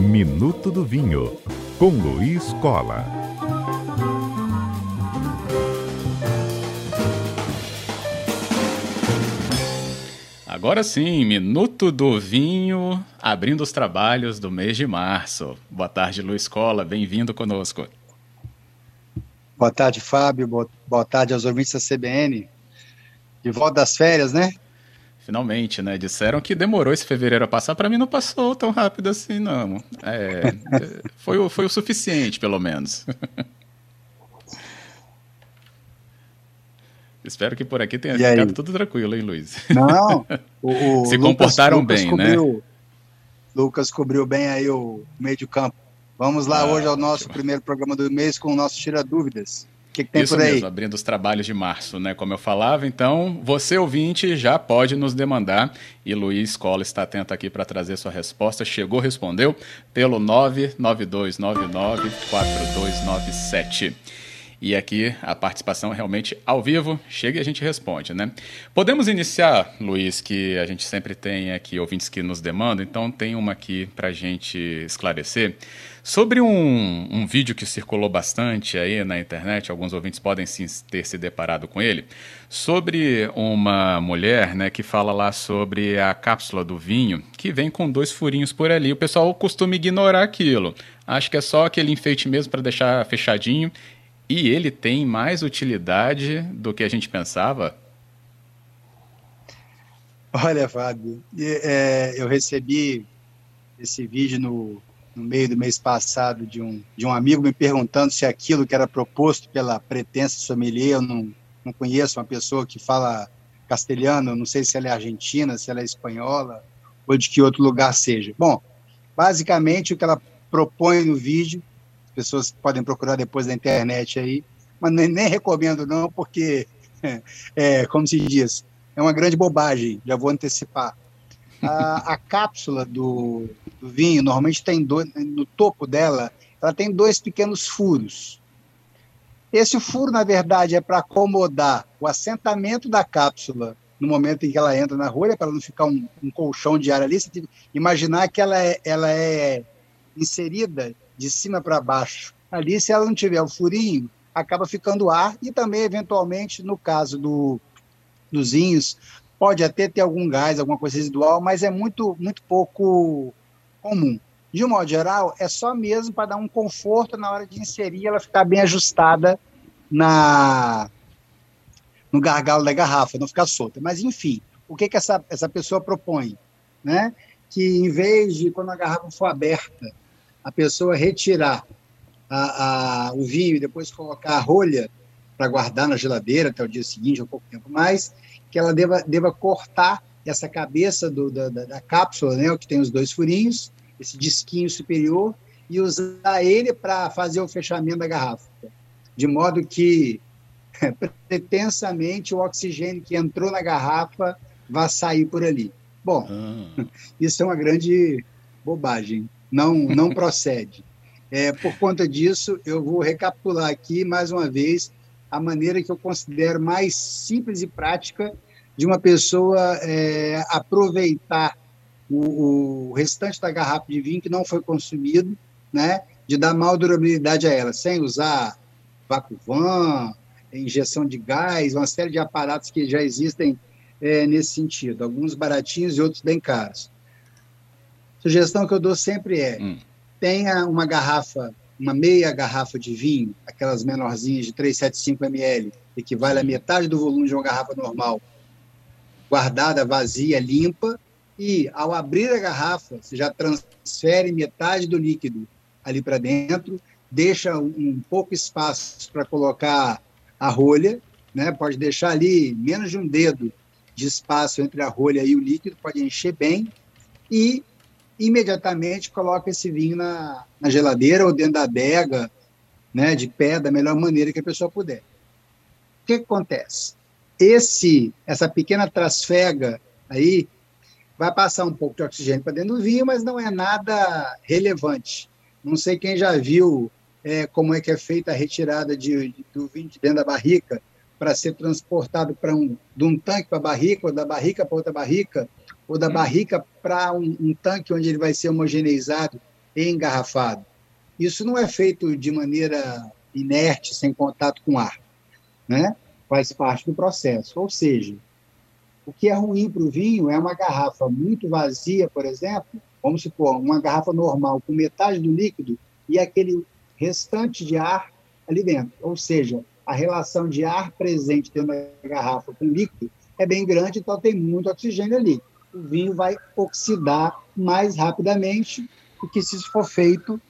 Minuto do Vinho, com Luiz Cola. Agora sim, Minuto do Vinho, abrindo os trabalhos do mês de março. Boa tarde, Luiz Cola, bem-vindo conosco. Boa tarde, Fábio. Boa tarde aos ouvintes da CBN. De volta das férias, né? Finalmente, né? Disseram que demorou esse fevereiro a passar. Para mim não passou tão rápido assim, não. É, foi, foi o suficiente, pelo menos. Espero que por aqui tenha e ficado aí? tudo tranquilo, hein, Luiz? Não, o, o se Lucas, comportaram Lucas bem, né? cobriu, né? Lucas cobriu bem aí o meio de campo. Vamos lá ah, hoje ao nosso ótimo. primeiro programa do mês com o nosso Tira Dúvidas. Que, que tem Isso por aí? mesmo, abrindo os trabalhos de março, né? Como eu falava, então você ouvinte já pode nos demandar e Luiz Cola está atento aqui para trazer sua resposta. Chegou, respondeu pelo 99299 4297. E aqui a participação realmente ao vivo, chega e a gente responde, né? Podemos iniciar, Luiz, que a gente sempre tem aqui ouvintes que nos demandam, então tem uma aqui para a gente esclarecer. Sobre um, um vídeo que circulou bastante aí na internet, alguns ouvintes podem sim ter se deparado com ele, sobre uma mulher né, que fala lá sobre a cápsula do vinho, que vem com dois furinhos por ali. O pessoal costuma ignorar aquilo. Acho que é só aquele enfeite mesmo para deixar fechadinho e ele tem mais utilidade do que a gente pensava? Olha, Fábio, é, eu recebi esse vídeo no, no, meio do mês passado de um, de um amigo me perguntando se aquilo que era proposto pela pretensa sommelier, eu não, não conheço uma pessoa que fala castelhano, não sei se ela é argentina, se ela é espanhola, ou de que outro lugar seja. Bom, basicamente o que ela propõe no vídeo pessoas podem procurar depois na internet aí, mas nem, nem recomendo não, porque, é, como se diz, é uma grande bobagem, já vou antecipar. A, a cápsula do, do, vinho, normalmente tem dois, no topo dela, ela tem dois pequenos furos. Esse furo, na verdade, é para acomodar o assentamento da cápsula no momento em que ela entra na rolha, para não ficar um, um colchão de ar ali. Você tem que imaginar que ela é, ela é inserida de cima para baixo. Ali, se ela não tiver o furinho, acaba ficando ar e também, eventualmente, no caso do, dos vinhos, pode até ter algum gás, alguma coisa residual, mas é muito, muito pouco comum. De um modo geral, é só mesmo para dar um conforto na hora de inserir, ela ficar bem ajustada na no gargalo da garrafa, não ficar solta. Mas, enfim, o que, que essa, essa pessoa propõe? Né? Que, em vez de, quando a garrafa for aberta, a pessoa retirar a, a, o vinho e depois colocar a rolha para guardar na geladeira até o dia seguinte, ou pouco tempo mais, que ela deva, deva cortar essa cabeça do, da, da, cápsula, né, que tem os dois furinhos, esse disquinho superior, e usar ele para fazer o fechamento da garrafa. De modo que, pretensamente, o oxigênio que entrou na garrafa vai sair por ali. Bom, ah. isso é uma grande bobagem não, não procede. É, por conta disso, eu vou recapitular aqui mais uma vez a maneira que eu considero mais simples e prática de uma pessoa é, aproveitar o, o, restante da garrafa de vinho que não foi consumido, né, de dar mal durabilidade a ela, sem usar vacuum, injeção de gás, uma série de aparatos que já existem é, nesse sentido, alguns baratinhos e outros bem caros. Sugestão que eu dou sempre é: hum. tenha uma garrafa, uma meia garrafa de vinho, aquelas menorzinhas de 375 ml, equivale a metade do volume de uma garrafa normal, guardada, vazia, limpa, e ao abrir a garrafa, você já transfere metade do líquido ali para dentro, deixa um, um pouco espaço para colocar a rolha, né? pode deixar ali menos de um dedo de espaço entre a rolha e o líquido, pode encher bem, e imediatamente coloca esse vinho na, na geladeira ou dentro da adega, né, de pé, da melhor maneira que a pessoa puder. O que, que acontece? Esse, essa pequena trasfega aí vai passar um pouco de oxigênio para dentro do vinho, mas não é nada relevante. Não sei quem já viu é, como é que é feita a retirada de, de, do vinho de dentro da barrica para ser transportado para um, de um tanque para a barrica, ou da barrica para outra barrica, ou da barrica para um, um tanque onde ele vai ser homogeneizado e engarrafado. Isso não é feito de maneira inerte, sem contato com ar, né? Faz parte do processo. Ou seja, o que é ruim para o vinho é uma garrafa muito vazia, por exemplo, vamos supor, uma garrafa normal com metade do líquido e aquele restante de ar ali dentro. Ou seja, a relação de ar presente dentro da garrafa com líquido é bem grande, então tem muito oxigênio ali. O vinho vai oxidar mais rapidamente do que se isso for feito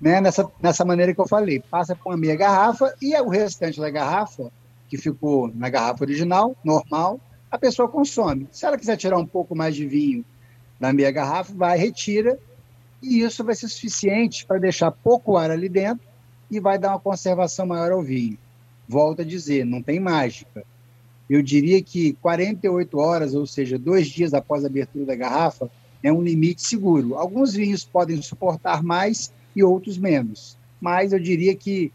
né, nessa, nessa maneira que eu falei. Passa por uma meia garrafa e o restante da garrafa, que ficou na garrafa original, normal, a pessoa consome. Se ela quiser tirar um pouco mais de vinho da meia garrafa, vai, retira, e isso vai ser suficiente para deixar pouco ar ali dentro e vai dar uma conservação maior ao vinho. Volto a dizer, não tem mágica. Eu diria que 48 horas, ou seja, dois dias após a abertura da garrafa, é um limite seguro. Alguns vinhos podem suportar mais e outros menos. Mas eu diria que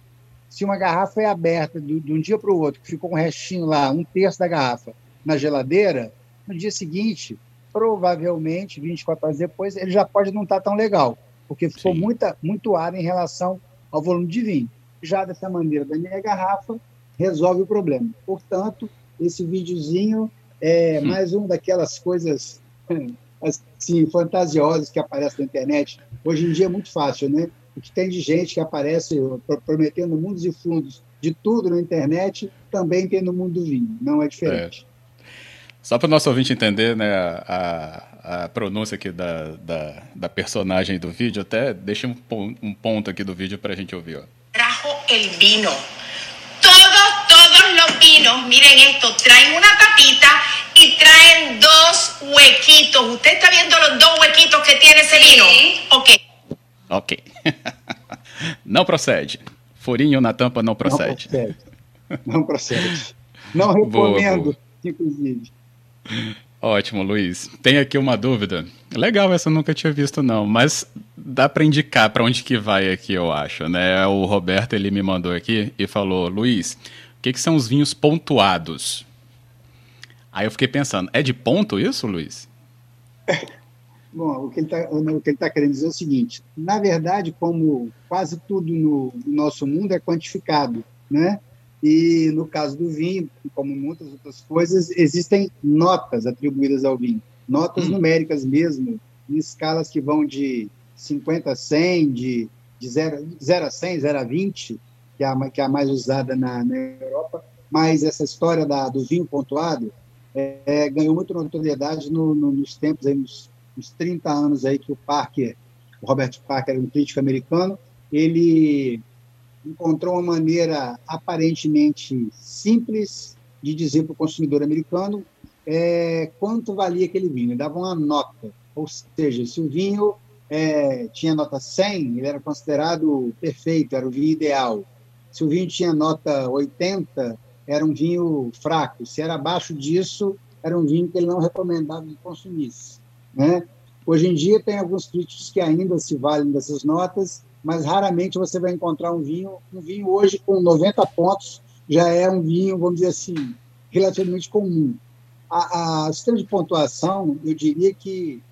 se uma garrafa é aberta de, um dia para o outro, que ficou um restinho lá, um terço da garrafa, na geladeira, no dia seguinte, provavelmente, 24 horas depois, ele já pode não estar tá tão legal, porque ficou muita, muito ar em relação ao volume de vinho. Já dessa maneira, da minha garrafa, resolve o problema. Portanto, esse videozinho é hum. mais um daquelas coisas assim, fantasiosas que aparecem na internet. Hoje em dia é muito fácil, né? O que tem de gente que aparece prometendo mundos e fundos de tudo na internet, também tem no mundo do vinho, não é diferente. É. Só para o nosso ouvinte entender né, a, a pronúncia aqui da, da, da, personagem do vídeo, até deixa um, um ponto aqui do vídeo para a gente ouvir. Ó. Trajo el vino. Los vinos, miren esto, traen una tapita y traen dos huequitos. ¿Usted está viendo los dos huequitos que tiene ese vino? Ok. Ok. não procede. Furinho na tampa não procede. Não procede. Não procede. Não recomendo, boa, boa. inclusive. Ótimo, Luiz. Tem aqui uma dúvida. Legal, essa eu nunca tinha visto não, mas dá para indicar para onde que vai aqui, eu acho, né? O Roberto ele me mandou aqui e falou: "Luiz, que, que são os vinhos pontuados?" Aí eu fiquei pensando, é de ponto isso, Luiz? Bom, o que ele está tá querendo dizer é o seguinte: na verdade, como quase tudo no, no nosso mundo é quantificado, né? E no caso do vinho, como muitas outras coisas, existem notas atribuídas ao vinho, notas hum. numéricas mesmo, em escalas que vão de 50 a 100, de, de 0, 0 a 100, 0 a 20, que é a, que é a mais usada na, na Europa. Mas essa história da, do vinho pontuado é, é, ganhou muito notoriedade no, no, nos tempos, aí, nos, nos 30 anos aí que o Parker, o Robert Parker, um crítico americano, ele encontrou uma maneira aparentemente simples de dizer para o consumidor americano é, quanto valia aquele vinho. Ele dava uma nota, ou seja, se o vinho é, tinha nota 100, ele era considerado perfeito, era o vinho ideal. Se o vinho tinha nota 80, era um vinho fraco. Se era abaixo disso, era um vinho que ele não recomendava que consumisse. Né? Hoje em dia, tem alguns críticos que ainda se valem dessas notas mas raramente você vai encontrar um vinho. Um vinho hoje com 90 pontos já é um vinho, vamos dizer assim, relativamente comum. A, a, o sistema de pontuação, eu diria que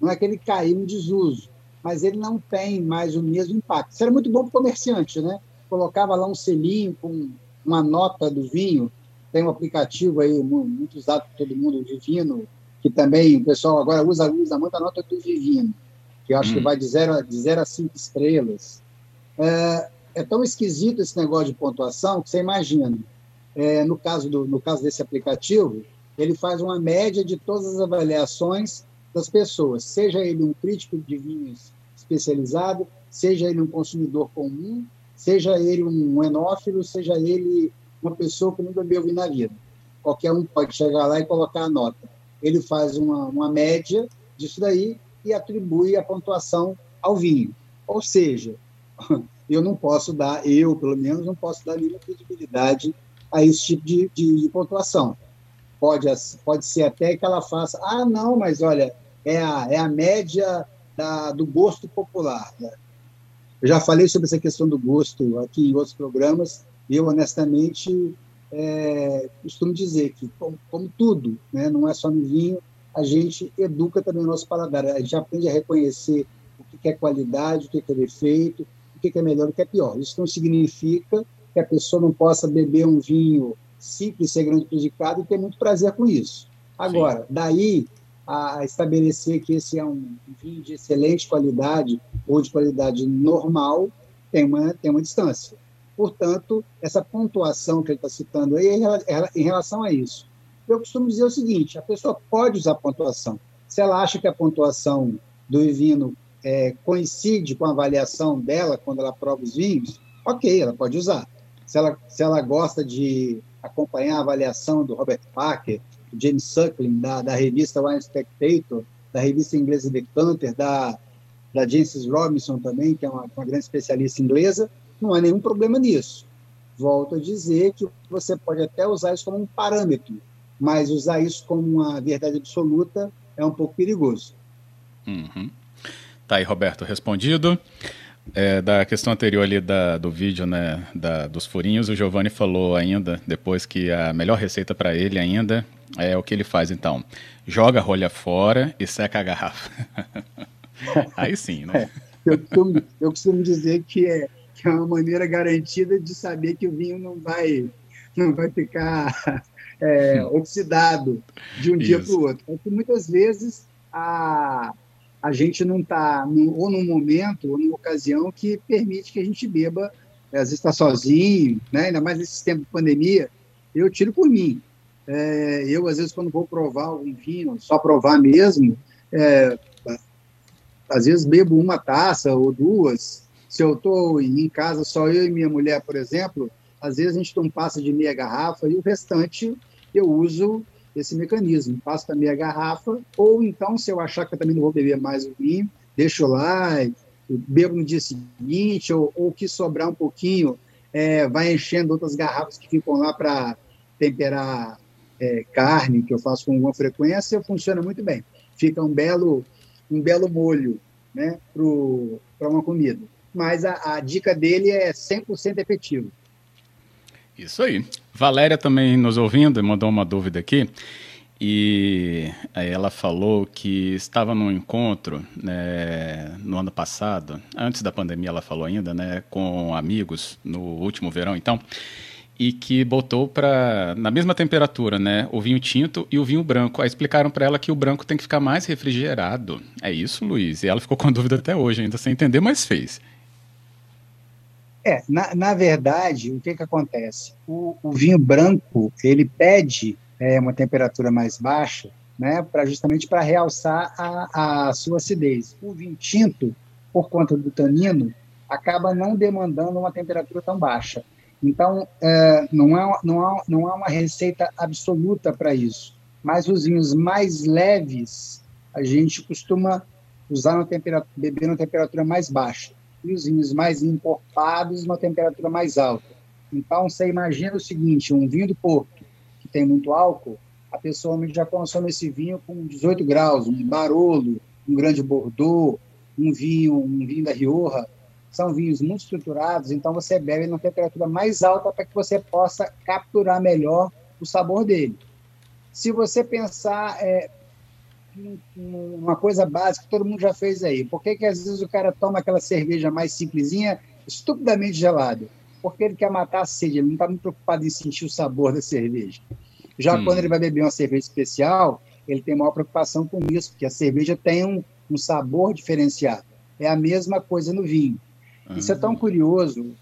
não é que ele caiu em desuso, mas ele não tem mais o mesmo impacto. Isso era muito bom para o comerciante, né? Colocava lá um selinho com uma nota do vinho. Tem um aplicativo aí muito usado por todo mundo, o Vivino, que também o pessoal agora usa, usa muito a nota do Vivino que eu acho hum. que vai de 0 a, de zero a 5 estrelas. É, é, tão esquisito esse negócio de pontuação que você imagina. É, no, caso do, no caso desse aplicativo, ele faz uma média de todas as avaliações das pessoas, seja ele um crítico de vinhos especializado, seja ele um consumidor comum, seja ele um enófilo, seja ele uma pessoa que nunca bebeu vinho na vida. Qualquer um pode chegar lá e colocar a nota. Ele faz uma, uma média disso daí e atribui a pontuação ao vinho. Ou seja, eu não posso dar, eu pelo menos, não posso dar nenhuma credibilidade a esse tipo de, de, de pontuação. Pode, pode ser até que ela faça, ah, não, mas olha, é a, é a média da, do gosto popular. Né? Eu já falei sobre essa questão do gosto aqui em outros programas, e eu, honestamente, é, costumo dizer que, como, como tudo, né, não é só no vinho, a gente educa também o nosso paladar. A gente aprende a reconhecer o que é qualidade, o que é defeito, o que é melhor, o que é pior. Isso não significa que a pessoa não possa beber um vinho simples, ser grande prejudicado e ter muito prazer com isso. Agora, Sim. daí a estabelecer que esse é um vinho de excelente qualidade ou de qualidade normal, tem uma, tem uma distância. Portanto, essa pontuação que ele está citando aí é em relação a isso. Eu costumo dizer o seguinte: a pessoa pode usar pontuação. Se ela acha que a pontuação do vinho é, coincide com a avaliação dela quando ela prova os vinhos, ok, ela pode usar. Se ela, se ela gosta de acompanhar a avaliação do Robert Parker, do James Suckling, da, da revista Wine Spectator, da revista inglesa Decanter, da, da Jancis Robinson também, que é uma, uma grande especialista inglesa, não há nenhum problema nisso. Volto a dizer que você pode até usar isso como um parâmetro, mas usar isso como uma verdade absoluta é um pouco perigoso. Uhum. Tá aí, Roberto, respondido. É, da questão anterior ali da, do vídeo, né, da, dos furinhos, o Giovanni falou ainda, depois que a melhor receita para ele ainda é o que ele faz, então. Joga a rolha fora e seca a garrafa. aí sim, né? É, eu, costumo, eu costumo dizer que é, que é uma maneira garantida de saber que o vinho não vai, não vai ficar é, oxidado de um Isso. dia para o outro. Porque muitas vezes a, a gente não está ou num momento ou numa ocasião que permite que a gente beba, às vezes está sozinho, né? ainda mais nesse tempo de pandemia, eu tiro por mim. É, eu, às vezes, quando vou provar algum vinho, só provar mesmo, é, às vezes bebo uma taça ou duas. Se eu estou em casa, só eu e minha mulher, por exemplo, às vezes a gente não passa de meia garrafa e o restante eu uso esse mecanismo. Passo para meia garrafa, ou então, se eu achar que eu também não vou beber mais o vinho, deixo lá, bebo no dia seguinte, ou, ou que sobrar um pouquinho, é, vai enchendo outras garrafas que ficam lá para temperar é, carne, que eu faço com alguma frequência, funciona muito bem. Fica um belo, um belo molho né, para uma comida. Mas a, a dica dele é 100% efetivo. Isso aí. Valéria também nos ouvindo, mandou uma dúvida aqui. E ela falou que estava num encontro né, no ano passado, antes da pandemia, ela falou ainda, né, com amigos no último verão, então, e que botou para na mesma temperatura, né, o vinho tinto e o vinho branco. Aí explicaram para ela que o branco tem que ficar mais refrigerado. É isso, Luiz? E ela ficou com dúvida até hoje, ainda sem entender, mas fez. É, na, na verdade, o que, que acontece? O, o vinho branco, ele pede é, uma temperatura mais baixa, né, pra, justamente para realçar a, a sua acidez. O vinho tinto, por conta do tanino, acaba não demandando uma temperatura tão baixa. Então, é, não, há, não, há, não há uma receita absoluta para isso. Mas os vinhos mais leves, a gente costuma usar uma temperatura, beber uma temperatura mais baixa e os vinhos mais importados uma temperatura mais alta. Então, você imagina o seguinte, um vinho do Porto, que tem muito álcool, a pessoa já consome esse vinho com 18 graus, um Barolo, um grande Bordeaux, um vinho, um vinho da Rioja, são vinhos muito estruturados, então você bebe numa temperatura mais alta para que você possa capturar melhor o sabor dele. Se você pensar, é, uma coisa básica que todo mundo já fez aí. Por que, que às vezes o cara toma aquela cerveja mais simplesinha, estupidamente gelada? Porque ele quer matar a sede, ele não está muito preocupado em sentir o sabor da cerveja. Já hum. quando ele vai beber uma cerveja especial, ele tem maior preocupação com isso, porque a cerveja tem um, um sabor diferenciado. É a mesma coisa no vinho. Isso é tão ah. curioso,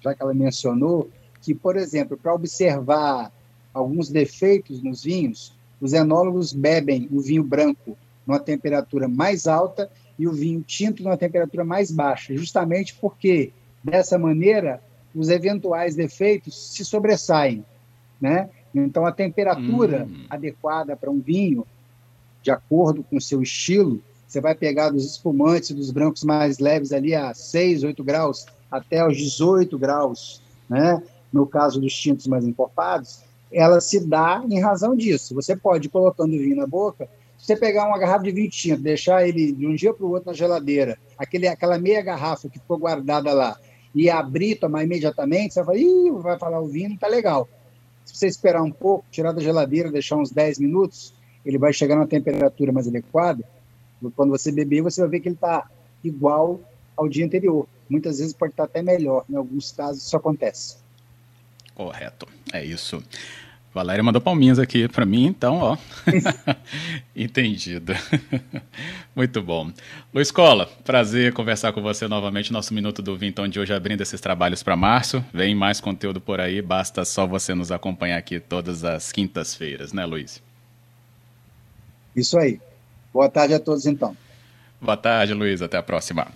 já que ela mencionou, que, por exemplo, para observar alguns defeitos nos vinhos, os enólogos bebem o vinho branco numa temperatura mais alta e o vinho tinto numa temperatura mais baixa, justamente porque, dessa maneira, os eventuais defeitos se sobressaem. Né? Então, a temperatura hum. adequada para um vinho, de acordo com o seu estilo, você vai pegar dos espumantes, dos brancos mais leves ali a 6, 8 graus, até os 18 graus, né? no caso dos tintos mais encorpados, ela se dá em razão disso. Você pode, colocando vinho na boca, se você pegar uma garrafa de vinho tinto, deixar ele de um dia para o outro na geladeira, aquele, aquela meia garrafa que ficou guardada lá, e abrir, tomar imediatamente, você vai falar, vai falar, o vinho não está legal. Se você esperar um pouco, tirar da geladeira, deixar uns 10 minutos, ele vai chegar numa temperatura mais adequada, quando você beber, você vai ver que ele está igual ao dia anterior. Muitas vezes pode estar até melhor, em alguns casos isso acontece. Correto, é isso. Valéria mandou palminhas aqui para mim, então, ó. Entendido. Muito bom. Luiz Cola, prazer conversar com você novamente. Nosso Minuto do Vintão de hoje abrindo esses trabalhos para março. Vem mais conteúdo por aí, basta só você nos acompanhar aqui todas as quintas-feiras, né, Luiz? Isso aí. Boa tarde a todos, então. Boa tarde, Luiz. Até a próxima.